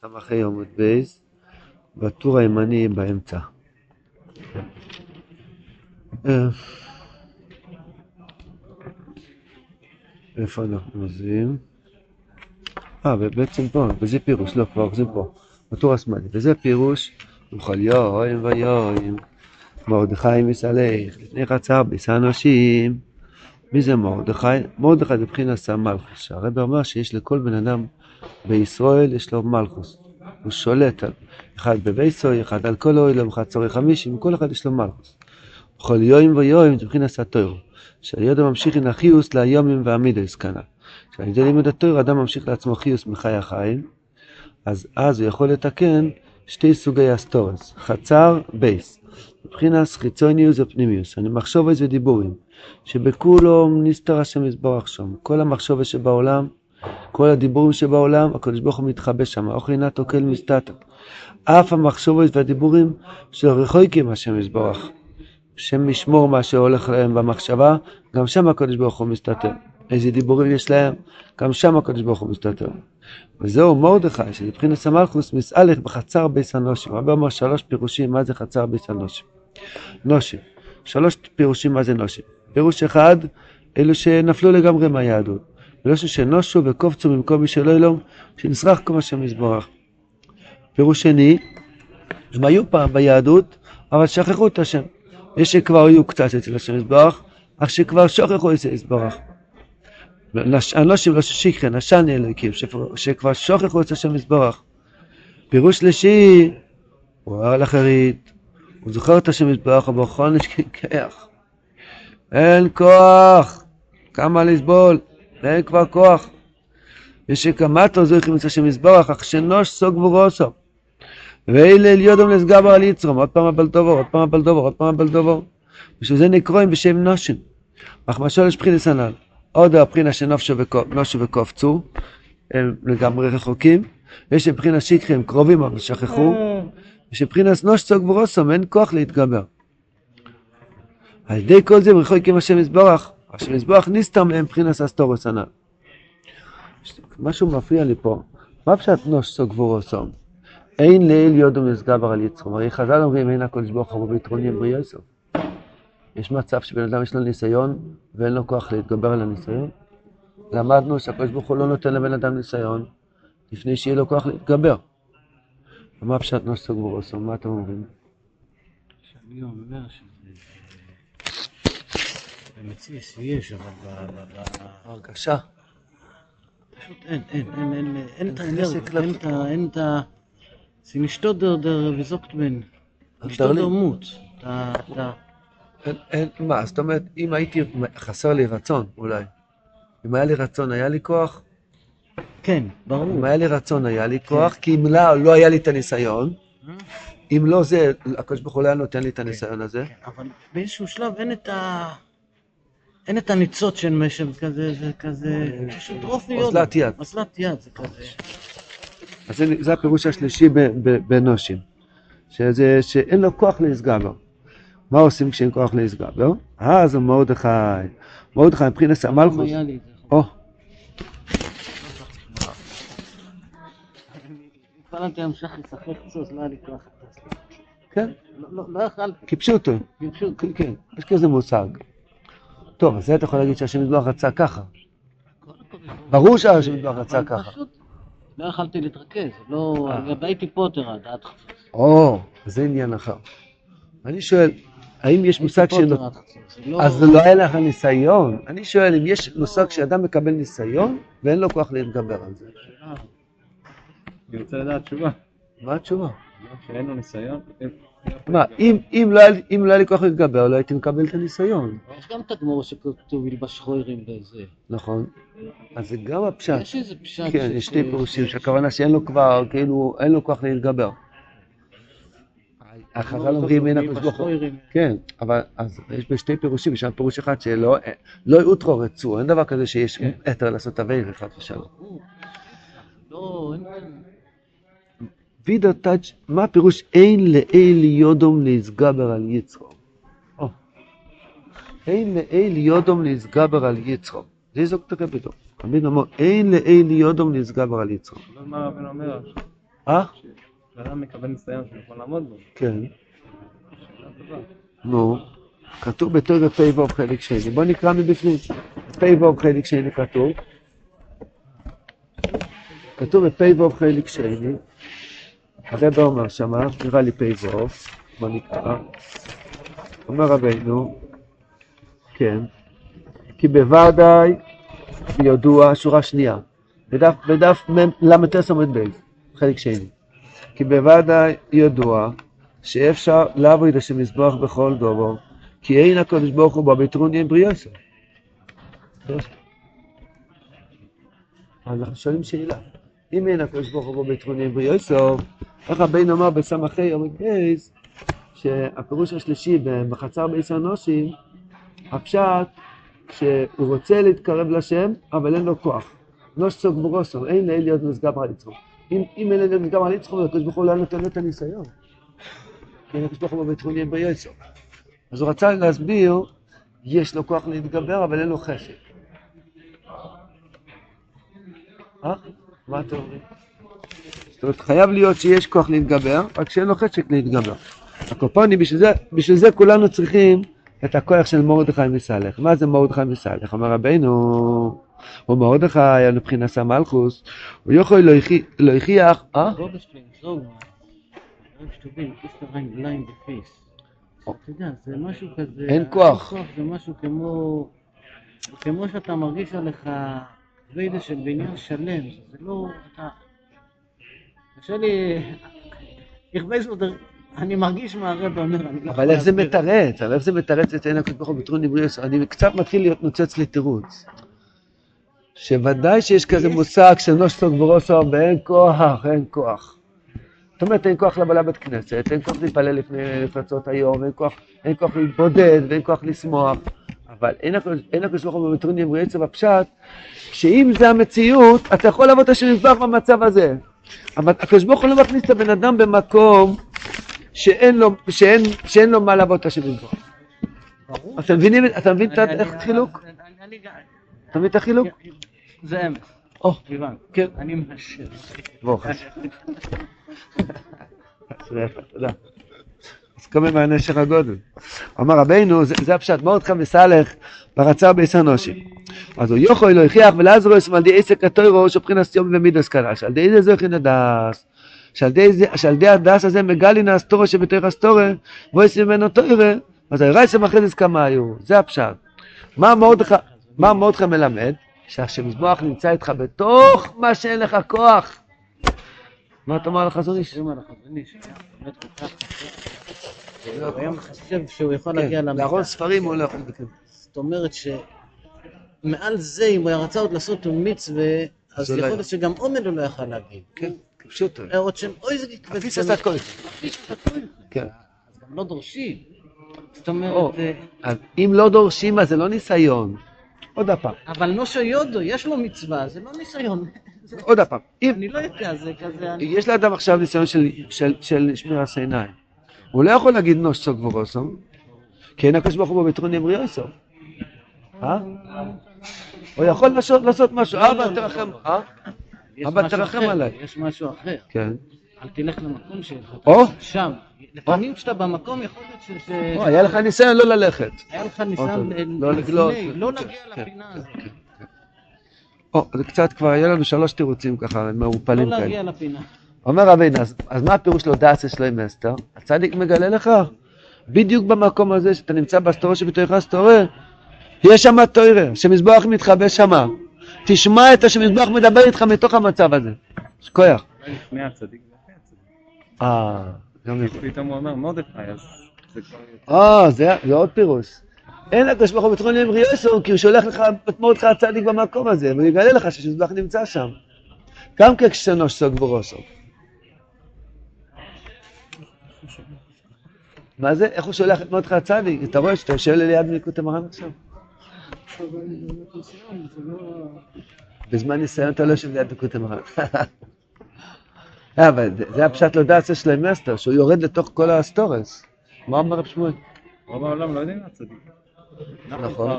ס"ה עמוד בייס, בטור הימני באמצע. אה, איפה אנחנו עוזבים? אה, בעצם פה, וזה פירוש, לא, כבר אוחזים פה, בטור השמאלי, וזה פירוש, וכל יום ויום, מרדכי מסלך, לפני חצר ביס אנשים. מי זה מרדכי? מרדכי זה מבחינת סמלכוס, שהרב אומר שיש לכל בן אדם בישראל יש לו מלכוס, הוא שולט על אחד בבייסוי, אחד על כל אוהלם, אחד צורך חמישים, כל אחד יש לו מלכוס. בכל יום ויום זה מבחינת התוירו, שהיודע ממשיך עם החיוס ליומים והמידוס כנ"ל. כשעל ידי לימוד התוירו אדם ממשיך לעצמו חיוס מחי החיים, אז הוא יכול לתקן שתי סוגי אסטורס, חצר, בייס. מבחינת חיצוניוס ופנימיוס, אני מחשובס ודיבורים, שבכולו נסתר השם יזברך שם. כל המחשובס שבעולם, כל הדיבורים שבעולם, הקדוש ברוך הוא מתחבא שם, אוכל מסתתר. אף המחשובס והדיבורים של רחוקים השם יזברך. שם משמור מה שהולך להם במחשבה, גם שם הקדוש ברוך הוא מסתתר. איזה דיבורים יש להם, גם שם הקדוש ברוך הוא מסתתר. וזהו מרדכי, שלבחינת המלכוס מסעלך בחצר ביס הנושים. הרבה אומר שלוש פירושים מה זה חצר ביס הנושים. נושים, שלוש פירושים מה זה נושים. פירוש אחד, אלו שנפלו לגמרי מהיהדות. ולא שנושו וקופצו במקום מי שלא ילום, שנשרח כמו השם יזברך. פירוש שני, הם היו פעם ביהדות, אבל שכחו את השם. יש שכבר היו קצת אצל השם יזברך, אך שכבר שכחו את יזברך. אנושים לא ששיקחן, נשן אלוקים, שכבר שוכחו את השם יזברך. פירוש שלישי, הוא ראה לחרית, הוא זוכר את השם יזברך, אבל בכל נשכח. אין כוח, כמה לסבול, אין כבר כוח. ושקמתו זוכרים את השם יזברך, אך שנוש סוג ורוסו. ואלה אליודם לסגבר על יצרום, עוד פעם הבלדובור, עוד פעם הבלדובור, עוד פעם הבלדובור. בשביל זה נקרואים בשם נושן. אך משול יש בחינס הנ"ל. עוד הבחינה שנושו וקופצו, הם לגמרי רחוקים. יש מבחינה שיקחי, הם קרובים אבל שכחו. יש מבחינה נושצו גבורוסום, אין כוח להתגבר. על ידי כל זה רחוקים השם יזברך, השם יזברך נסתר מהם מבחינת אסתורס הנ"ל. משהו מפריע לי פה. מה פשט נושצו גבורוסום? אין לאל יודום נסגבר על יצרום. הרי חז"ל אומרים אין הקודש ברוך הוא ביתרונים בריאה סוף. יש מצב שבן אדם יש לו ניסיון ואין לו כוח להתגבר על הניסיון? למדנו שהקדוש ברוך הוא לא נותן לבן אדם ניסיון לפני שיהיה לו כוח להתגבר. מה פשט נושא גבורוסו? מה אתם אומרים? שאני אומר שזה... במציע שיש, אבל הרגשה. פשוט אין, אין, אין, אין, אין את האנרגיה, אין את ה... אין את ה... Der gesagt bin. Nicht der Mut. Da da אין, אין, מה, זאת אומרת, אם הייתי, חסר לי רצון, אולי. אם היה לי רצון, היה לי כוח? כן, ברור. אם היה לי רצון, היה לי כוח, כי אם לא, לא היה לי את הניסיון. אם לא זה, הקדוש ברוך הוא לא היה נותן לי את הניסיון הזה. כן, אבל באיזשהו שלב אין את ה... אין את הניצוץ של משם כזה, זה כזה, פשוט אופי. אוזלת יד. אוזלת יד, זה כזה. אז זה, זה הפירוש השלישי בנושים. שזה, שאין לו כוח להסגבר. מה עושים כשאין כוח להסגבר? אז הוא מרדכי. מרדכי מבחינת המלכוס. או, התפללתי לשחק לא היה לי כוח. כן, לא- לא לא יכלתי. כיבשו אותו. פשוט, כן, כן, יש כזה מושג. טוב, אז זה אתה יכול להגיד שהשם יתברך רצה ככה. ברור שהשם יתברך רצה ככה. לא יכלתי להתרכז. לא, הייתי פוטר עד עד חצי. או, זה עניין אחר. אני שואל, האם יש מושג הייתי של... לא- אז לא היה לך ניסיון? אני שואל אם יש מושג שאדם מקבל ניסיון ואין לו כוח להתגבר על זה. אני רוצה לדעת תשובה. מה התשובה? שאין לו ניסיון? מה, אם, לא היה, לי- אם לא היה לי כוח להתגבר, לא הייתי מקבל את הניסיון. יש גם את הגמור שכתוב ילבש חוירים וזה. נכון. אז זה גם הפשט. יש איזה פשט. כן, יש שתי פירושים, שהכוונה שאין לו כבר, כאילו, אין לו כוח להתגבר. החז"ל אומרים אין הקדוש ברוך הוא. כן, אבל אז יש בשתי פירושים, יש שם פירוש אחד שלא לא אוטרו רצו, אין דבר כזה שיש אתר לעשות אבייר אחד ושלום. לא, אין... וידא תאג' מה הפירוש אין לאל יודום להסגבר על יצרו? או. אין לאל יודום להסגבר על יצרו. זה זוג תקפיטו. רבינו אמר, אין לאלי יודום נשגב על יצרו. לא מה רבנו אומר, אה? שאדם מקבל ניסיון שהוא יכול לעמוד בו. כן. נו, כתוב בתור פ' ו' חלק שני. בוא נקרא מבפנים. פ' ו' חלק שני כתוב. כתוב בפ' ו' חלק שני. הרב אומר שמה, נראה לי פ' ו', בוא נקרא. אומר רבינו, כן, כי בוודאי ידוע, שורה שנייה, בדף, בדף ל"ט עמוד ב', חלק שני. כי בוודאי ידוע שאפשר לעבוד השם מזבח בכל דובו, כי אין הקדוש ברוך הוא בו בטרוני עם בריאסו. אז אנחנו שואלים שאלה, אם אין הקדוש ברוך הוא עם בריאסו, איך רבינו אמר בסמכי יום בייס, שהפירוש השלישי בחצר בייס הנושים, הפשט שהוא רוצה להתקרב לשם, אבל אין לו כוח. נוש סוג ברוסו, אין לאל להיות משגב על יצחו. אם אין להיות משגב על יצחו, הקדוש ברוך הוא לא נותן את הניסיון. כי הקדוש ברוך הוא בבית ביועצו. אז הוא רצה להסביר, יש לו כוח להתגבר, אבל אין לו חשק. אה? מה אתה אומר? זאת אומרת, חייב להיות שיש כוח להתגבר, רק שאין לו חשק להתגבר. הקופוני, בשביל זה, בשביל זה כולנו צריכים את הכוח של מרדכי מסלח. מה זה מרדכי מסלח? אומר רבינו, הוא מרדכי היה מבחינת המלכוס, הוא יכול לא הכיח, אה? כזה... אין כוח. זה משהו כמו... כמו שאתה מרגיש עליך ויידה של בניין שלם. זה לא... אתה... קשה לי... יכבש לו... אני מרגיש מה הרב אומר, לא אבל איך זה. מתרץ? אבל איך זה מתרץ את עין הקדוש ברוך הוא בטרון עברי אני קצת מתחיל להיות נוצץ לי תירוץ. שוודאי שיש כזה מושג של נושטוק ברוסו ואין כוח, אין כוח. זאת אומרת, אין כוח לבוא לבית כנסת, אין כוח להתפלל לפני לפרצות היום, אין כוח להתבודד ואין כוח לשמוח. אבל אין הקדוש ברוך הוא במטרוני עברי עצב הפשט, שאם זה המציאות, אתה יכול לעבוד את השם מזבח במצב הזה. אבל הקדוש ברוך הוא לא מכניס את הבן אדם במקום שאין לו, שאין, שאין לו מה לעבוד את השם. ברור. אתה מבין, אתה מבין את איך החילוק? אתה מבין את החילוק? זה אמת. או. כן. אני מאשר. ברוך השם. תודה. קודם מהנשר הגודל. אמר רבינו, זה הפשט, מרדכי מסלח ברצה בעשר נושים. אז הוא יכול לא הכריח ולעזרו יסם על די עסק התוירו שבחינס יום ומידס קדש. על די זה זוכין הדס. שעל די זה- שעל די הדס הזה מגלין האסתורה שבתוך אסתורה, ואיס ממנו תוירה, אז הרייסם אחרי זה כמה היו. זה הפשט. מה מרדכי מלמד? שהשמזבח נמצא איתך בתוך מה שאין לך כוח. מה אתה אומר איש? על החזון איש, היה באמת כל כך חשוב. הוא היה חושב שהוא יכול להגיע כן, למיטה. לארון ספרים הוא לא יכול לקרוא. זאת אומרת שמעל זה, אם הוא היה רצה עוד לעשות מצווה, אז לא יכול. להיות שגם עומד הוא לא יכל להגיד. כן, פשוט. עוד שם, אוי זה כבד. אפיס עשה כוי. כן. אז גם לא דורשים. זאת או. אומרת, אה, אז אם לא דורשים אז זה לא ניסיון. עוד הפעם, אבל נושו יודו, יש לו מצווה, זה לא ניסיון. זה- עוד הפעם. אם אני לא יודע, זה כזה... יש לאדם עכשיו ניסיון של- של- של שמירת עיניים, הוא לא יכול להגיד נוש סוג ורוסו, כי אין הקדוש ברוך הוא בביטרון אמריוסו. אה? הוא יכול לעשות- משהו, אבא תרחם, אה? אבא, תרחם עליי. יש משהו אחר. כן. אל תלך למקום שלך. או. שם. לפעמים כשאתה במקום, יכול להיות ש... היה לך ניסיון לא ללכת. היה לך ניסיון אוקיי. לא לא כן, להגיע כן, לפינה הזאת. או, זה קצת כבר, היה לנו שלוש תירוצים ככה, לא מעורפלים כאלה. להגיע לפינה. אומר רבינו, אז, אז מה הפירוש לא דאס יש לו עם אסתר? הצדיק מגלה לך, בדיוק במקום הזה שאתה נמצא באסתורו שבתוכך אסתורה, יש שם תוירה, שמזבח מתחבא שמה. תשמע את השמזבח מדבר איתך מתוך המצב הזה. יש כוח. לפני הצדיק. אה, גם. פתאום הוא אומר מרדכי, אז זה כבר. אה, זה עוד פירוש. אין לקדוש ברוך הוא בתרון אמרי יוסו, כי הוא שולח לך את מרדכי הצדיק במקום הזה, והוא יגלה לך שהשמזבח נמצא שם. גם ככשנו סוג ורוסו. מה זה? איך הוא שולח את מרדכי הצדיק? אתה רואה שאתה יושב ליד מלכות המרן עכשיו? בזמן ניסיון אתה לא יושב ליד מלכות המרן. אה, אבל זה- הפשט לא דאצה של המאסטר, שהוא יורד לתוך כל האסטורס. מה אומר רב שמואל? רוב העולם לא יודעים מה הצדיק. נכון. אנחנו...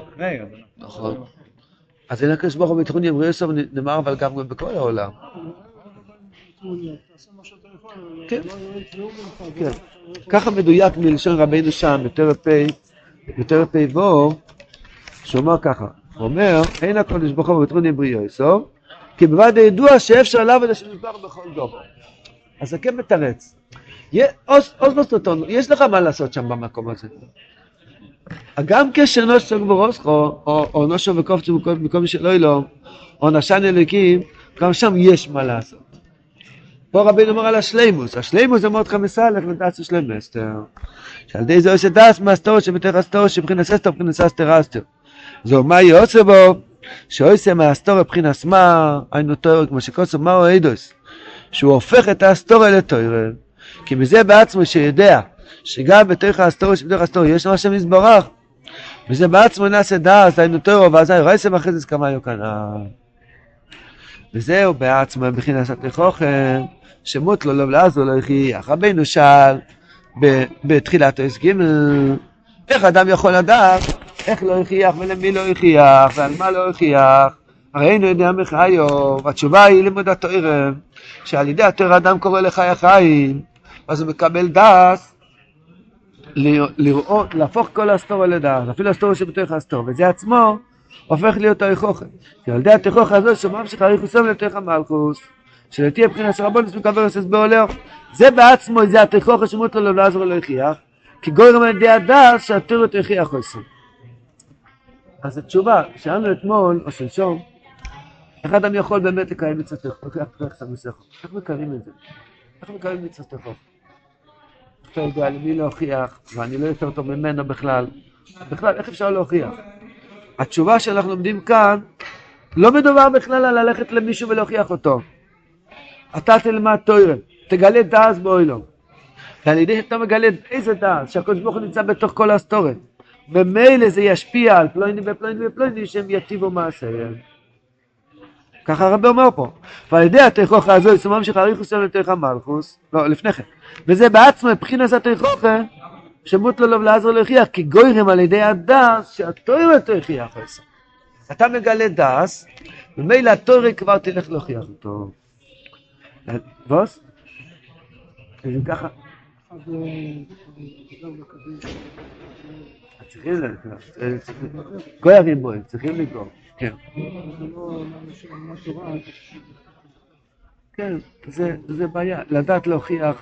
נכון. אז אין הקדוש ברוך הוא בתכון ימרי יוסף נאמר אבל גם בכל העולם. כן, כן. ככה מדויק מלשון רבינו שם, בפרק פ', וו, שאומר ככה, הוא אומר, אין הקדוש ברוך הוא בתכון ימרי יוסף, כי בוודאי ידוע שאפשר לעבוד השם יתברך בכל דובר. אז זה כן מתרץ. בסרטון, יש לך מה לעשות שם במקום הזה. גם קשר נושא ברוסכו, או נושא וקופצו מקום שלא יהיה או נשן אלוקים, גם שם יש מה לעשות. פה רבינו אומר על השלימוס, השלימוס זה מאוד חמסלך לדעת שלם אסתר. שעל ידי זה עושה דס מאסתור שבתך אסתור שבחינס אסתר ובחינס אסתר אסתר. זהו מה יעושה בו, שעושה מאסתור מבחינס מה, היינו תואר כמו שקוסם מהו עדוס, שהוא הופך את האסתור אל התואר, כי מזה בעצמו שיודע שגם בתוך האסתור שבתוך האסתור יש לו השם יזברך, וזה בעצמו נעשה דס, היינו תואר, ואז היו רייסם אחרי זה כמה היו כאן. וזהו בעצמו מבחינת התכוכן, שמות לו לא לעזור לא הכריח. רבינו שאל בתחילת אס ג' איך אדם יכול לדעת איך לא הכריח ולמי לא הכריח ועל מה לא הכריח? הרי אינו יודע מחיו, והתשובה היא לימוד התואר, שעל ידי התואר אדם קורא לחי החיים, אז הוא מקבל דס לראות, להפוך כל הסטוריה לדס, אפילו הסטוריה שבתוך הסטוריה, וזה עצמו הופך להיות תויכוכן. כי על ידי התיכוך הזו שממשיך הריחוסם לתוך המלכוס, שלתהיה מבחינת רבונוס מקברס הסבר עולר. זה בעצמו, זה התיכוך השמות לו לא לעזור לא הכריח, כי גורם על ידי הדס שהתירות הכריח עושה. אז התשובה, שאלנו אתמול, או שלשום, איך אדם יכול באמת לקיים מצוות תיכוך? לוקח פרק את המסכות. איך מקיימים את זה? איך מקיימים מצוות תיכוך? יודע למי להוכיח, ואני לא יותר טוב ממנו בכלל. בכלל, איך אפשר להוכיח? התשובה שאנחנו לומדים כאן, לא מדובר בכלל על ללכת למישהו ולהוכיח אותו. אתה תלמד תוירם, תגלה דעת באוילום. ועל ידי שאתה מגלה איזה דעת, שהקדוש ברוך הוא נמצא בתוך כל הסטורת. ומילא זה ישפיע על פלויני ופלויני ופלויני שהם יטיבו מעשיהם. ככה הרב אומר פה. ועל ידי התכוחה הזו יסומם שחריכוס על תכך המלכוס, לא, לפני כן. וזה בעצמו מבחינת התכוחה, שמות לו לעזור להוכיח, כי גוירם על ידי הדס שהתוירה תוכיח עושה. אתה מגלה דס, ומילא התוירה כבר תלך להוכיח אותו. בוס? ככה... צריכים גוירים בו, הם צריכים לגרום, כן. כן, זה, זה בעיה, לדעת להוכיח.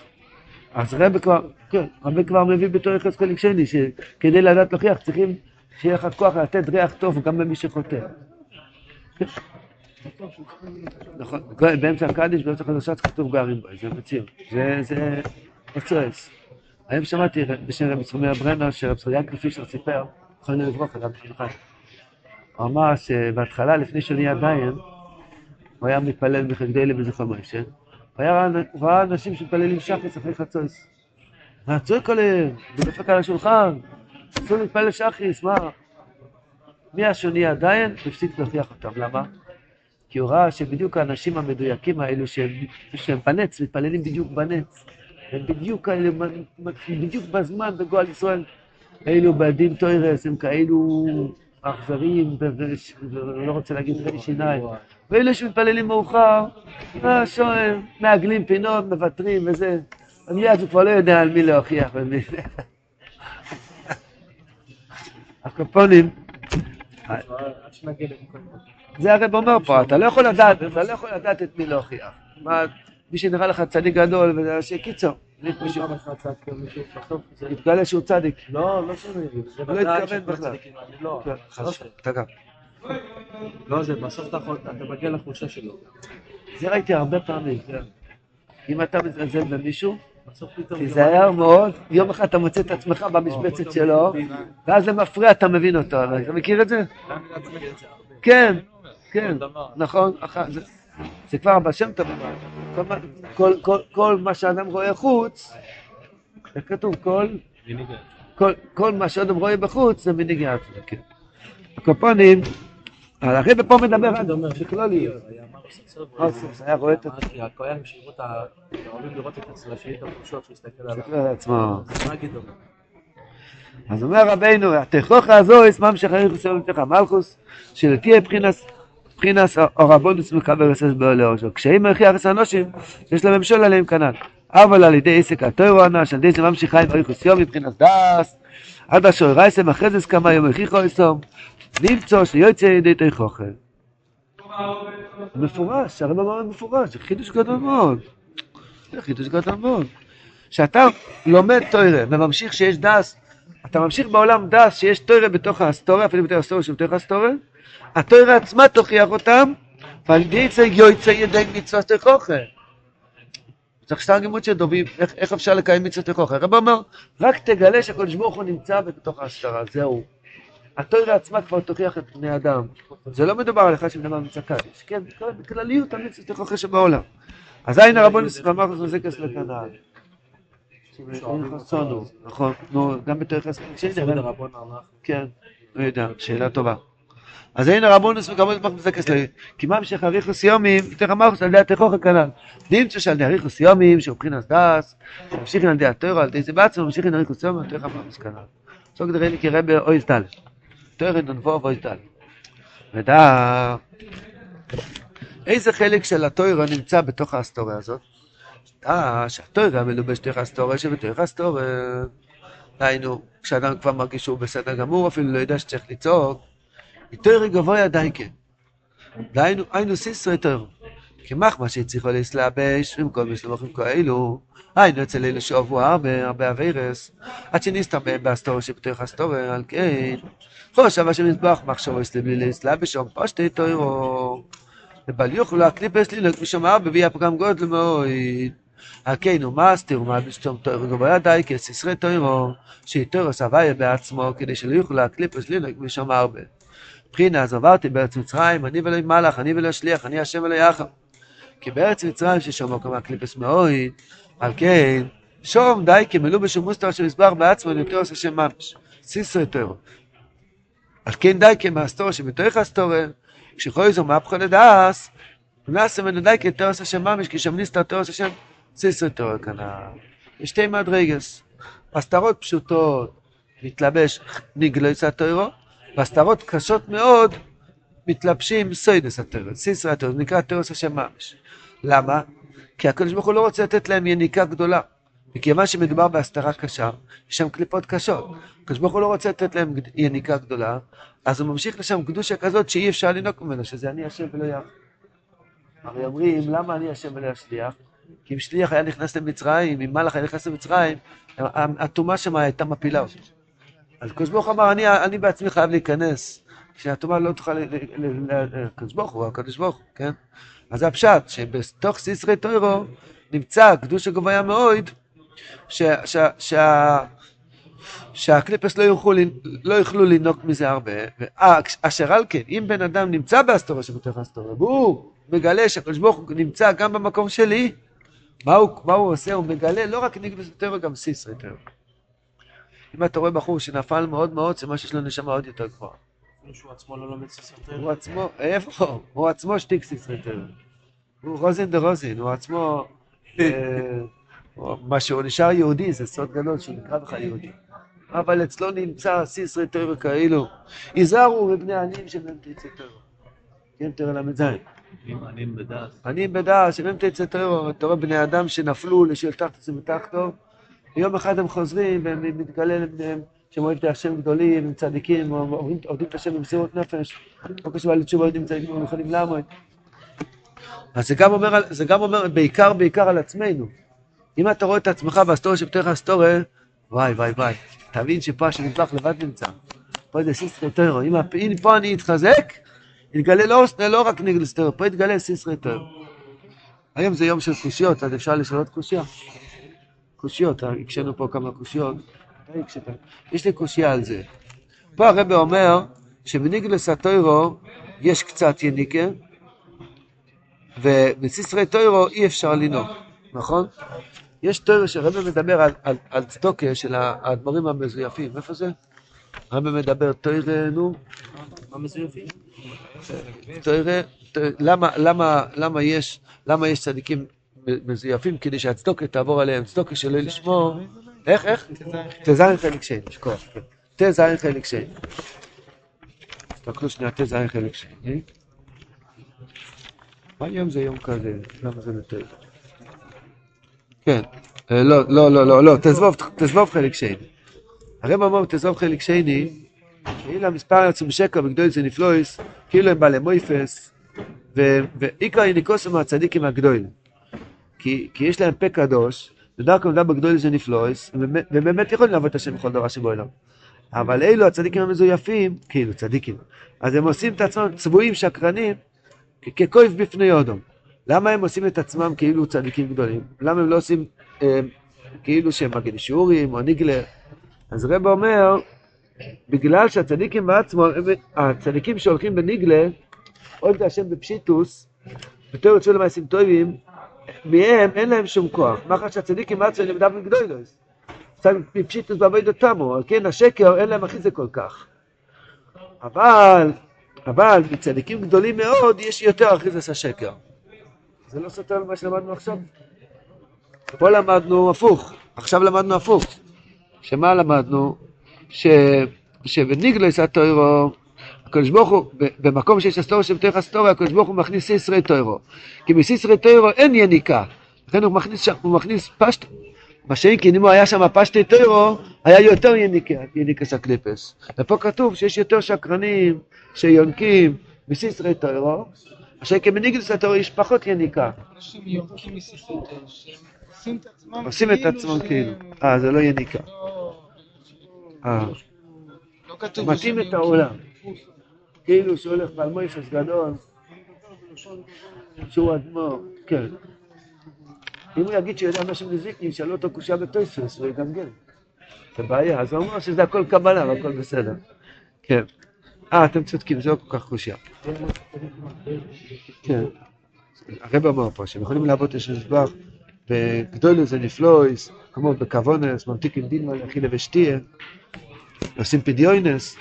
אז רבי כבר, כן, רבי כבר מביא בתור חלק שני, שכדי לדעת להוכיח צריכים שיהיה לך כוח לתת ריח טוב גם במי שחוטא. כן. נכון, באמצע הקדיש, באמצע חדשה כתוב גרים בו, זה מציאות. זה, אוצרס. היום שמעתי בשם רבי צחומי אברנר, שרבי ינקל פישר סיפר, יכולנו לברוך עליו בשמחה. הוא אמר שבהתחלה, לפני שהוא נהיה דיין, הוא היה מתפלל בחגדי לזכר מוישה, הוא ראה אנשים שמתפללים שחריס אחרי חצויס. והצועק עליהם, ודופק על השולחן, אסור להתפלל שחריס, מה? מהשוני עדיין, הפסיק להוכיח אותם. למה? כי הוא ראה שבדיוק האנשים המדויקים האלו שהם, שהם בנץ, מתפללים בדיוק בנץ. הם בדיוק כאלה, בדיוק בזמן בגועל ישראל. אלו בדין טוירס, הם כאלו אכזריים, ולא רוצה להגיד חלי שיניים. ואלה שמתפללים מאוחר, אה, שואל, מעגלים פינות, מוותרים וזה. מיד הוא כבר לא יודע על מי להוכיח ומי... הקופונים, זה הרב אומר פה, אתה לא יכול לדעת, אתה לא יכול לדעת את מי להוכיח. מי שנראה לך צדיק גדול, וזה שקיצור, יתגלה שהוא צדיק. לא, לא. זה לא ודאי התכוון בכלל. צדיקים, אני לא. כן, לא. לא, זה בסוף אתה מגיע לחולשה שלו. זה ראיתי הרבה פעמים. אם אתה מזלזל במישהו. תיזהר מאוד, יום אחד אתה מוצא את עצמך במשבצת שלו, ואז זה מפריע, אתה מבין אותו. אתה מכיר את זה? כן, כן, נכון. זה- כבר בשם טוב. כל מה- כל- כל- כל מה שאדם רואה חוץ, איך כתוב? כל... כל, כל מה שאדם רואה בחוץ זה מנהיגי עצמו, כן. הקופונים, הרב פה מדבר על בכללי. אוסוס היה רואה את כי הכהנים שיראו את ה... אוהבים לראות את הצלשית, התחושות, שהוא יסתכל עליו. עצמו. מה יגיד אומר? אז אומר רבינו, התכוחה הזו אסמם שחריך ישראל מתך המלכוס, שלתהיה בחינס, בחינס אורבונוס מקבל רסס בעולה שלו. כשאים הכריח את האנושים, יש להם משול עליהם כנ"ל. אבל על ידי עסק התוירו הנש, על ידי זה ממשיכה עם אריכוס יום מבחינת דס, עד אשר רייסם אחרי זה סכמה יום הכריחו אסום, נמצוא שיוצא ידי תכוחה. מפורש, הרב אמר מפורש, חידוש גדול מאוד. זה חידוש גדול מאוד. כשאתה לומד תוירה וממשיך שיש דס, אתה ממשיך בעולם דס שיש תוירה בתוך ההסטוריה, אפילו בתוך ההסטוריה שבתוך ההסטוריה, התוירה עצמה תוכיח אותם, ועל ידי זה יוצא ידי מצוות תכוחה. צריך סתם לימוד של דובים, איך, איך אפשר לקיים מצוות תכוחה. הרב אומר, רק תגלה שהקדוש ברוך הוא נמצא בתוך ההסתרה, זהו. התוירה עצמה כבר תוכיח את בני אדם. זה לא מדובר על אחד אדם נמצא קדיש, כן, בכלליות המצוות תכוחה שבעולם. אז אין הרבונוס ואמר לך זה כס לכנען. חסונו, נכון, גם בתוך הספר, כן, לא יודע, שאלה טובה. אז אין הרבונוס וכמובן מח מזקס להם, כי מה משך אריכוס יומים, יותר אמרנו על ידי התכוך הכנ"ל. נמצא שעל ידי אריכוס יומים, מבחינת דס, ממשיכים על ידי התוירו, על ידי זה בעצמו, ממשיכים אריכוס יומים, יותר אמרנו כנ"ל. סוג דרני כראה באויז טל. תוירו ננבו ואויז טל. ודע, איזה חלק של התוירו נמצא בתוך ההיסטוריה הזאת? אה, שהתוירה מלובש תוך הסטוריה שבתוך הסטוריה. דהיינו, כשאדם כבר מרגיש שהוא בסדר גמור, אפילו לא יודע שצריך לצעוק, תוירה גבוה די כן. דהיינו, היינו סיסרי תוירו. כמחמא שהצליחו להסלבש, עם כל משלמוכים כאלו, היינו אצל אלה שאוהבו הרבה, הרבה אביירס, עד שנסתמם בהסטוריה שבתוך הסטוריה, על כן. חושב השם יזבח מחשבו בלי להסלבש, שם פשטי תוירו. ובל יוכלו הקליפס לי משום הרבה ויהיה פגם גודל מאוד. על כן הוא מאסתר ומלביש תום תוירו גבוה די כסיסרי תוירו, שיתוירו סבייה בעצמו, כדי שלא יוכלו הקליפס לי משום הרבה. מבחינה אז עברתי בארץ מצרים, אני ולא מלאך, אני ולא שליח, אני השם ולא יחד. כי בארץ מצרים ששם מקום הקליפס מאוד, על כן, שום די כמלוא בשום מוסתר של מסבר בעצמו, יותר עושה שם ממש. סיסרי תוירו. על כן די כמאסתור שבתוך הסתוריה, כשיכול איזו מהפכו לדעס, נעשה ממנו די כתורס השם ממש, כי שם נסתר תורס השם סיסר תורס כנ"ל. יש שתי מדרגס. הסתרות פשוטות, מתלבש נגלויס התוירו, והסתרות קשות מאוד, מתלבשים סוידס התורס, סיסר התורס, נקרא תורס השם ממש. למה? כי הקדוש ברוך הוא לא רוצה לתת להם יניקה גדולה. מכיוון שמדובר בהסתרה קשה, יש שם קליפות קשות. הקדוש ברוך הוא לא רוצה לתת להם יניקה גדולה, אז הוא ממשיך לשם קדושה כזאת שאי אפשר לנהוג ממנו, שזה אני השם ולא יח. הרי אומרים, למה אני השם ולא השליח? כי אם שליח היה נכנס למצרים, אם מלאך היה נכנס למצרים, הטומאה שם הייתה מפילה אותו. אז הקדוש ברוך אמר, אני, בעצמי חייב להיכנס, שהטומאה לא תוכל, הקדוש ברוך הוא, הקדוש ברוך הוא, כן? אז זה הפשט, שבתוך סיסרי טוירו נמצא שה, שה, שה, שהקליפס לא יוכלו, לא יוכלו לנהוג מזה הרבה. אשר על כן, אם בן אדם נמצא באסטוריה שבתוך האסטוריה, והוא מגלה שהקדוש ברוך הוא נמצא גם במקום שלי, מה הוא, מה הוא עושה? הוא מגלה לא רק ניגבס יותר, גם סיס יותר. אם אתה רואה בחור שנפל מאוד מאוד, זה מה שיש לו נשמה עוד יותר גבוהה. שהוא עצמו לא לומד סיס יותר? הוא עצמו, איפה? הוא עצמו שטיק סיס יותר. הוא רוזין דה רוזין, הוא עצמו... מה שהוא נשאר יהודי זה סוד גדול שהוא נקרא בכלל יהודי. אבל אצלו נמצא סיסרי טוירו כאילו. היזהרו בבני עניים שמהם תצא טוירו. כן, תראה ל"ז. עניים בדעת. עניים בדעת שמהם תצא. אתה רואה בני אדם שנפלו לשאול תחת עצמם ותחתו. יום אחד הם חוזרים והם מתגלה לבניהם שהם אוהבים את השם גדולים, הם צדיקים, עובדים את השם במסירות נפש. לא קשור לתשובה יודעים צדיקים, הם יכולים לעמוד. אז זה גם אומר, זה גם אומר בעיקר בעיקר על עצמנו. אם אתה רואה את עצמך בהסתרה שבתוך ההסתרה, וואי וואי וואי, תבין שפה השנטבח לבד נמצא. פה זה סיסרי תוירו. אם פה אני אתחזק, יתגלה לא, לא רק נגלס תוירו, פה יתגלה סיסרי תוירו. היום זה יום של קושיות, אז אפשר לשאלות קושיה. קושיות, הקשינו פה כמה קושיות. יש לי קושייה על זה. פה הרב אומר שבניגלס הטוירו יש קצת יניקה, ובסיסרי טוירו אי אפשר לנהוג, נכון? יש טוירו שהרבא מדבר על, על, על צדוקה של האדמו"רים המזויפים, איפה זה? הרבא מדבר טוירה, נו. מה מזויפים? למה, למה, למה, יש, למה יש צדיקים מזויפים? כדי שהצדוקה תעבור עליהם, צדוקה שלא לשמור. איך, איך? תזרח חלק שני, שכוח, כן. ט"ז חלק שני. תסתכלו שנייה, ט"ז חלק שני. מה היום זה יום כזה? למה זה נטל? כן. אה, לא, לא, לא, לא, לא, תזבוב חלק שני. הרב אמר תזבוב חלק שני, כאילו המספר עצום שקר וגדול זה נפלויס, כאילו הם בעלי מויפס, ועיקר יניקוסם הצדיקים הגדולים. כי, כי יש להם פה קדוש, ודרכו מדבר בגדול זה נפלויס, ובאמת יכולים לעבוד את השם בכל דבר שבעולם. אבל אלו הצדיקים המזויפים, כאילו צדיקים, אז הם עושים את עצמם צבועים, שקרנים, ככויף בפני אודום. למה הם עושים את עצמם כאילו צדיקים גדולים? למה הם לא עושים אה, כאילו שהם מגן שיעורים או ניגלר? אז רב אומר, בגלל שהצדיקים בעצמו, הצדיקים שהולכים בניגלה, אוהב את השם בפשיטוס, בתור יצאו למעשים טובים, מהם אין להם שום כוח. מאחר שהצדיקים בעצמו הם דווקא גדולוס. בפשיטוס בעבוד אותמו, כן, השקר אין להם אחי זה כל כך. אבל, אבל מצדיקים גדולים מאוד יש יותר אחי זה השקר. זה לא סותר למה שלמדנו עכשיו. פה למדנו הפוך, עכשיו למדנו הפוך. שמה למדנו? ש... שבניגלוס הטוירו, הקדוש ברוך הוא, במקום שיש אסטוריה שבתוך אסטוריה, הקדוש ברוך הוא מכניס סיסרי טוירו. כי מסיסרי טוירו אין יניקה. לכן הוא מכניס שם, הוא מכניס פשט... מה שאין כי אם הוא היה שם פשטי טוירו, היה יותר יניקה, יניקס הקליפס. ופה כתוב שיש יותר שקרנים שיונקים מסיסרי טוירו, אשר כמניגלוס הטוירו יש פחות יניקה. אנשים יונקים מסיסרי טוירו, שהם עושים את עצמם עצמם כאילו. אה, זה לא יניקה. אה. לא כתוב מתאים את העולם. כאילו שהוא הולך בעל מויפס גדול, שהוא אדמו"ר, כן. אם הוא יגיד שיודע משהו מזיקני, ישאלו אותו קושייה בטויספס, הוא יגמגל. זה בעיה, אז הוא אומר שזה הכל קבלה והכל בסדר. כן. אה, אתם צודקים, זה לא כל כך קושייה. כן. הרב אמר פה שהם יכולים לעבוד את השם בגדולו זה נפלויס, כמו בקוונס, ממתיקים דין מלאכילה ושתייה, עושים פדיונס.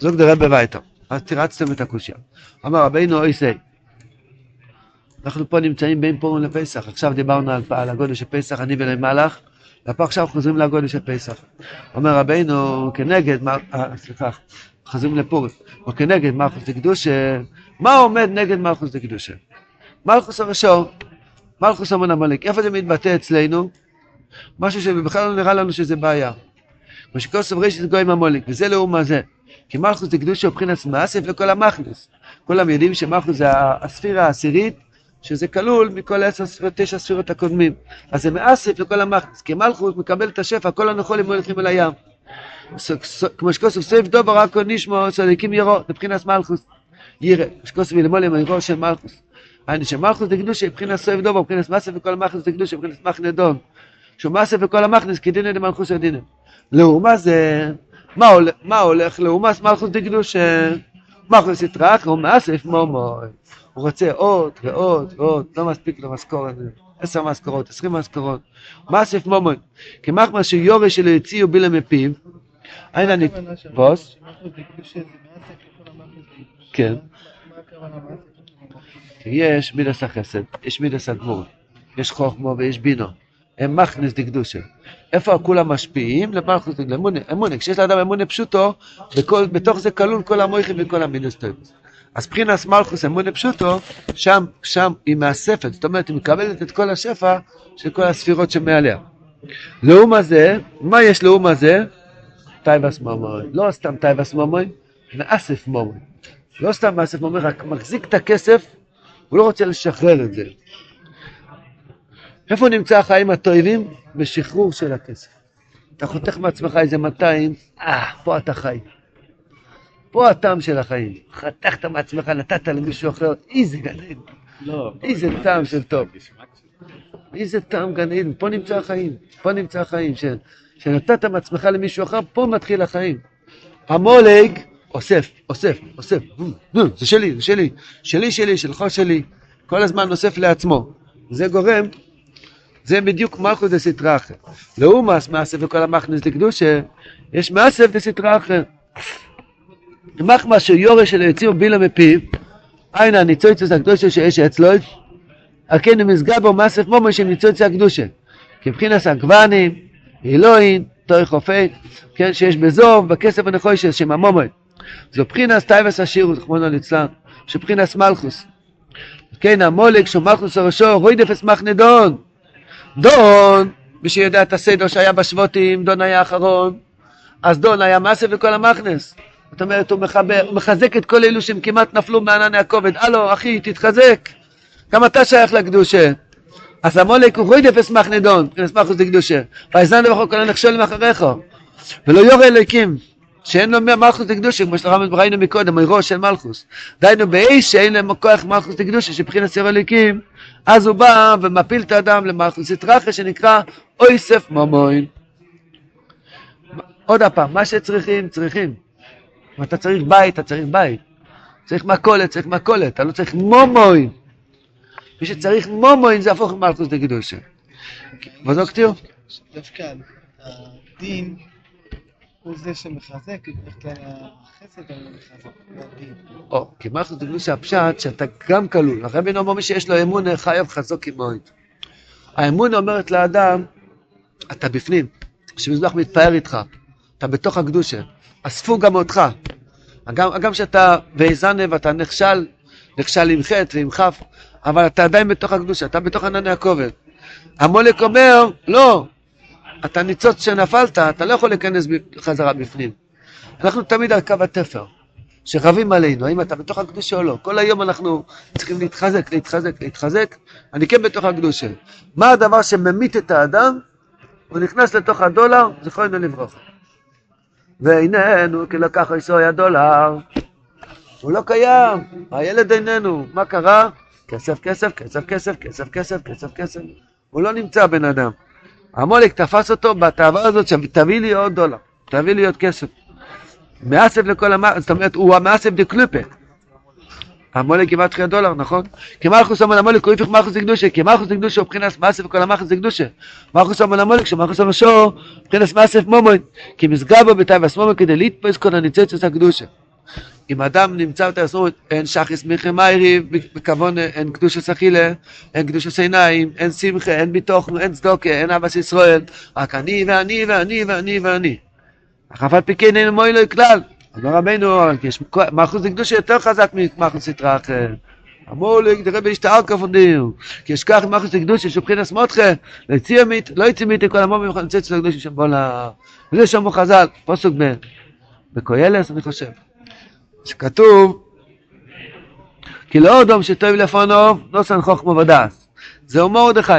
זוג דרב בביתו, אז תירצתם את הקושייה. אמר רבינו אוי סי, אנחנו פה נמצאים בין פורים לפסח, עכשיו דיברנו על, על הגודל של פסח, אני ולמלאך, ופה עכשיו חוזרים לגודל של פסח. אומר רבינו, כנגד, מה, אה, סליחה, חוזרים לפורים, או כנגד מלכוס דקדושה, מה עומד נגד מלכוס דקדושה? מלכוס הראשון, מלכוס המון עמלק, איפה זה מתבטא אצלנו? משהו שבכלל לא נראה לנו שזה בעיה. מה שכוסף רשת גויים המולק, וזה לאום הזה. כי מלכוס זה קדושה מבחינת מאסף לכל המכנס. כולם יודעים שמלכוס זה הספירה העשירית, שזה כלול מכל עשר ספירות, תשע ספירות הקודמים. אז זה מאסף לכל המכנס, כי מלכוס מקבל את השפע, כל הנכולים הולכים אל הים. כמו שכוסף סביב דובר רק נשמע, צדיקים ירו, מבחינת מלכוס. ירא, שכוסף מלמולה מהירו של מלכוס. היינו שמלכוס זה קדושה מבחינת סביב דובר, מבחינת מאסף לכל המכנס זה קדושה, מבחינת מחנדון. שהוא מאסף לכל המכנס, כדינא דמלכוס הדינא. לעומת זה, מה הולך, מה הולך לעומת מלכוס דקדושה? מלכוס יתרח, הוא מאסף מומוי. הוא רוצה עוד ועוד ועוד, לא מספיק לו משכורת, עשר משכורות, עשרים משכורות. מאסף מומוי. כמחמר שיורש שלו הציעו בילה מפיו, אין אני... בוס? כן. יש מידס החסד, יש מידס הגמור, יש חוכמו ויש בינו. הם מכנס דקדושה. איפה כולם משפיעים? למלכוס דקדושה. אמונה. כשיש לאדם אמונה פשוטו, בכל, בתוך זה כלול כל המויכים וכל המינוס טויבוס. אז מבחינת מלכוס אמונה פשוטו, שם, שם היא מאספת, זאת אומרת, היא מקבלת את כל השפע של כל הספירות שמעליה. לאום הזה, מה יש לאום הזה? תאוות ממון. לא סתם תאוות ממון, תאוות ממון. לא סתם תאוות ממון, רק מחזיק את הכסף, הוא לא רוצה לשחרר את זה. איפה נמצא החיים הטובים? בשחרור של הכסף. אתה חותך מעצמך איזה 200, אה, פה אתה חי. פה הטעם של החיים. חתכת מעצמך, נתת למישהו אחר, איזה גן עדן. לא. איזה טעם של טוב. איזה טעם גן עדן. פה נמצא החיים. פה נמצא החיים. ש... שנתת מעצמך למישהו אחר, פה מתחיל החיים. המולג אוסף, אוסף, אוסף. זה שלי, זה שלי. שלי, שלי, שלך שלי. כל הזמן אוסף לעצמו. זה גורם זה בדיוק מלכוס דה סטרא אחר. לעומס מאסף וכל המכנס לקדושה, יש מאסף דה סטרא אחר. מחמא שיורש של היציר בילה מפיו, עין הניצויצוס הקדושה שיש אצלו, על כן נמסגע בו מאסף מומו של ניצויצוס הקדושה. כבחינס הגוונים, אלוהים, תורי חופי, כן, שיש בזוב, בכסף הנחושס, שם המומוי. זו בחינס טייבס השירות, רחמנא ליצלן, שבחינס מלכוס. כן, המולק מלכוס הראשו, רוי דפס מחנדון. דון, מי שיודע את הסדר שהיה בשבותים, דון היה האחרון, אז דון היה מסף לכל המכנס. זאת אומרת, הוא, מחבר, הוא מחזק את כל אלו שהם כמעט נפלו מענני הכובד. הלו, אחי, תתחזק. גם אתה שייך לקדושה. אז המולק הוא רוי דפס מחנדון, מבחינת מלכוס לקדושה. ויזן לבחור כל הנחשולים אחריך. ולא יורה אלוקים. שאין לו מלכוס לקדושה, כמו שלרמב"ם ראינו מקודם, ראש של מלכוס. דהיינו באיש שאין להם כוח מלכוס לקדושה, שבחינת סיר אלוקים, אז הוא בא ומפיל את האדם למלכוס יתרחה, שנקרא אויסף ממוין. עוד פעם, מה שצריכים, צריכים. אם אתה צריך בית, אתה צריך בית. צריך מכולת, צריך מכולת, אתה לא צריך מומוין. מי שצריך מומוין זה הפוך למלכוס לקדושה. וזו כתיב? דווקא הדין הוא זה שמחזק, בדרך החסד הוא מחזק. או, כי מלכוס לקדושה הפשט שאתה גם כלול. הרבי אומר מי שיש לו אמון חייב חזוק עמוי. האמון אומרת לאדם, אתה בפנים, שמזבח מתפאר איתך, אתה בתוך הקדושה, אספו גם אותך. גם גם שאתה והאזנה ואתה נכשל, נכשל עם חטא ועם כף, אבל אתה עדיין בתוך הקדושה, אתה בתוך ענני הכובד. המולק אומר, לא, אתה ניצוץ שנפלת, אתה לא יכול להיכנס חזרה בפנים. אנחנו תמיד על קו התפר, שרבים עלינו, האם אתה בתוך הקדושה או לא. כל היום אנחנו צריכים להתחזק, להתחזק, להתחזק. אני כן בתוך הקדושה. מה הדבר שממית את האדם? הוא נכנס לתוך הדולר, זכרנו לברכה. ואיננו כי לקח איסוי הדולר. הוא לא קיים, הילד איננו. מה קרה? כסף, כסף, כסף, כסף, כסף, כסף, כסף, כסף. הוא לא נמצא בן אדם. המולק תפס אותו בתאווה הזאת, שתביא לי עוד דולר, תביא לי עוד כסף. מאסף לכל המ... זאת אומרת, הוא המאסף דקלופה. המולק כמעט תחייה דולר, נכון? כי מלכוס אומר למולק, הוא היפך מלכוס לקדושה, כי מלכוס לקדושה הוא מבחינת מאסף וכל המלכוס לקדושה. מלכוס אומר למולק, שמלכוס אומר שור, מבחינת מאסף מומון, כי מסגבו בתאווה מומון כדי להתפוס כל הניצוצות הקדושה. אם אדם נמצא בתעשרות, אין שחס מיכי מיירי, בכוון אין קדושה סחילה, אין קדושה עיניים, אין שמחה, אין ביטוחנו, אין צדוקה, אין אבס ישראל, רק אני ואני ואני ואני ואני. אך אף על פי כן אין מוילוי כלל. אומר רבנו, יש מאחוז לקדושה יותר חזק ממאחוז סטרה אחר. אמרו לי, תראה בהשתער כפונדיר, כי יש כך מאחוז לקדושה שבחינס לא יציא מית, לא יציא מית כל המומים יכול לצאת של הקדושה שם בולה. וזה שאמרו חז"ל, פסוק בקוילס, אני חושב. שכתוב, כי לא אדום שטוב לפונו, נוסן חוכמה ודס. זהו מרדכי.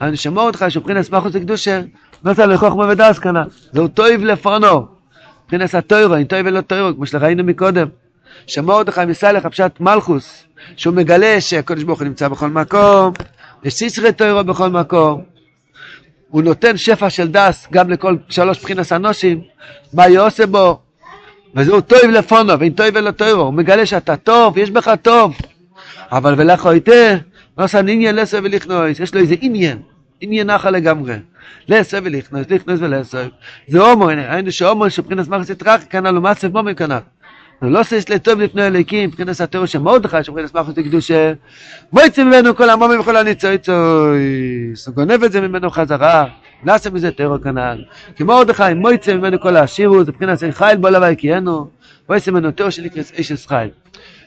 אני שמרדכי שבחינס מאחוז לקדושה, נוסן לחוכמה ודס כנ"ל. זהו טוב לפונו. מבחינת הטוירו, אין טוירו ולא טוירו, כמו שראינו מקודם. שמרדכי מסלח הפשט מלכוס, שהוא מגלה שהקדוש ברוך הוא נמצא בכל מקום, יש סיסרי טוירו בכל מקום. הוא נותן שפע של דס גם לכל שלוש בחינס אנושים, מה יעשה בו, וזהו טוב לפונו, ואין טוב ולא טוירו, הוא מגלה שאתה טוב, יש בך טוב, אבל ולך איתה, לא עושה עניין לסו ולכנוס, יש לו איזה עניין, עניין נחה לגמרי. לסו ולכנוס, לכנוס ולסו. זה הומו, היינו שהומו שבחינס מרס יתרח, כנ"ל הוא מסף מומי כנ"ל. לא שיש לטוב לפני אלוקים, מבחינת התיאור של מרדכי, שבחינס מרס לקדושה, מויצא ממנו כל המומים וכל הניצוצוי, הוא גונב את זה ממנו חזרה, נעשה מזה תיאור כנ"ל. כי מרדכי מויצא ממנו כל העשירות, מבחינת חייל בו לבא יקיינו, מויצא ממנו תיאור של נקרא איש ישראל.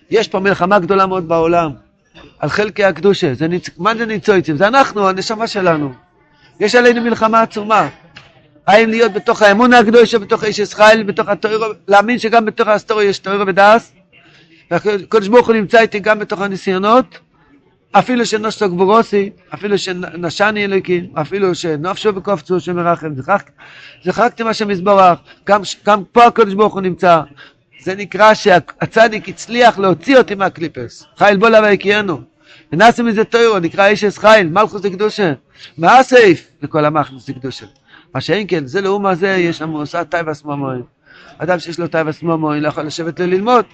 יש פה מלחמה גדולה מאוד בעולם, על חלקי הקדושה, זה ניצ... מה זה ניצוצים? זה אנחנו, הנשמה שלנו. יש עלינו מלחמה עצומה. האם להיות בתוך האמונה הקדושה, בתוך איש ישראל, בתוך התוירו, להאמין שגם בתוך ההיסטוריה יש תוירו ודס, והקדוש ברוך הוא נמצא איתי גם בתוך הניסיונות, אפילו שנוסו גבורוסי, אפילו שנשני אלוקים, אפילו שנפשו בקופצו שמרחם, זכח- זכרתי מה שמזבורך, גם, גם פה הקדוש ברוך הוא נמצא. זה נקרא שהצדיק הצליח להוציא אותי מהקליפס. חייל בוא לבא יקיינו. ונעשה מזה תוירו, נקרא איש אס חייל, מלכוס דקדושה. מהסייף לכל המכנוס דקדושה. מה שאין כן, זה לאום הזה, יש שם עושה טייבס ממוין. אדם שיש לו טייבס ממוין לא יכול לשבת ללמוד,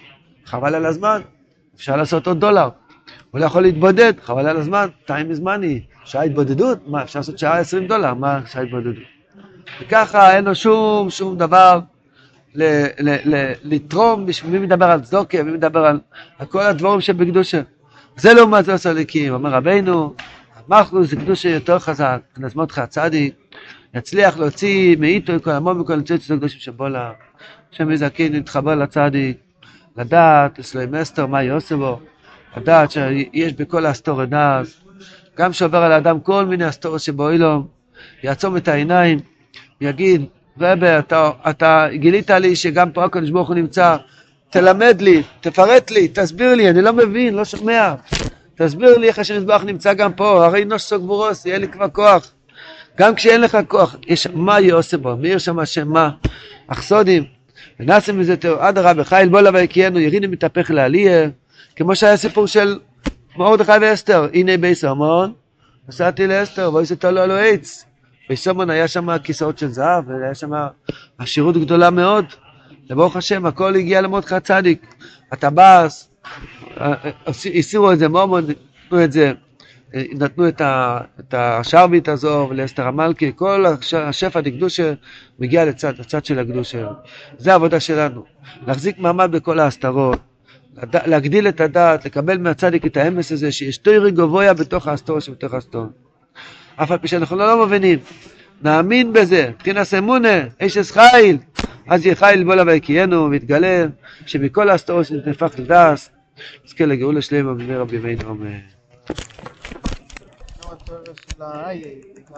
חבל על הזמן, אפשר לעשות עוד דולר. הוא לא יכול להתבודד, חבל על הזמן, טיים זמני, שעה התבודדות, מה, אפשר לעשות שעה עשרים דולר, מה שעה התבודדות? וככה אין לו שום, שום דבר ל- ל- ל- לתרום, מי מדבר על צדוקה, מי מדבר על, על כל הדבורים שבקדושה. זה לעומת זה עושה אליקים, אומר רבינו, המחלוס זה קדושה יותר חזק, כנס מותך הצדיק, יצליח להוציא מאיתו כל המון וכל ניצוץ הקדושים שבולה. השם יזכין להתחבר לצדיק, לדעת, אצלם אסתר, מה יעשה בו, לדעת שיש בכל האסתור הדס, גם שעובר על האדם כל מיני אסתורות שבאוילום, יעצום את העיניים, יגיד, רבי, אתה, אתה גילית לי שגם פה הקדוש ברוך הוא נמצא, תלמד לי, תפרט לי, תסביר לי, אני לא מבין, לא שומע. תסביר לי איך השם יזבח נמצא גם פה, הרי נוסו גבורוס, יהיה לי כבר כוח. גם כשאין לך כוח, יש מה יעשה בו, מאיר שם השם מה, אכסודים, ונעשה מזה תאו, אדרבה, חיל בוא לבוא יקיינו, יריני מתהפך לעלייה, כמו שהיה סיפור של מרדכי ואסתר, הנה בייס המון, נסעתי לאסתר, ואיזה תלו לו עץ. בסומון היה שם כיסאות של זהב, והיה שם עשירות גדולה מאוד. וברוך השם, הכל הגיע למרדכי הצדיק. הטבעס, הסירו את זה, מורמון נתנו את זה, נתנו את, השרביט הזו ולאסתר המלכי, כל הש- השפע דקדושה מגיע לצד, לצד של הקדושה. זה העבודה שלנו, להחזיק מעמד בכל ההסתרות, לד- להגדיל את הדעת, לקבל מהצדיק את האמס הזה שיש תוירי גבוה בתוך ההסתור שבתוך ההסתור. אף על פי שאנחנו לא מבינים, נאמין בזה, מבחינת אמונה, אשס חיל, אז יהיה חיל בוא לבוא יקיינו, ויתגלה שמכל ההסתרות שנפח לדס, נזכה לגאולה שלמה אמן. גם התיאוריה של ה-IA,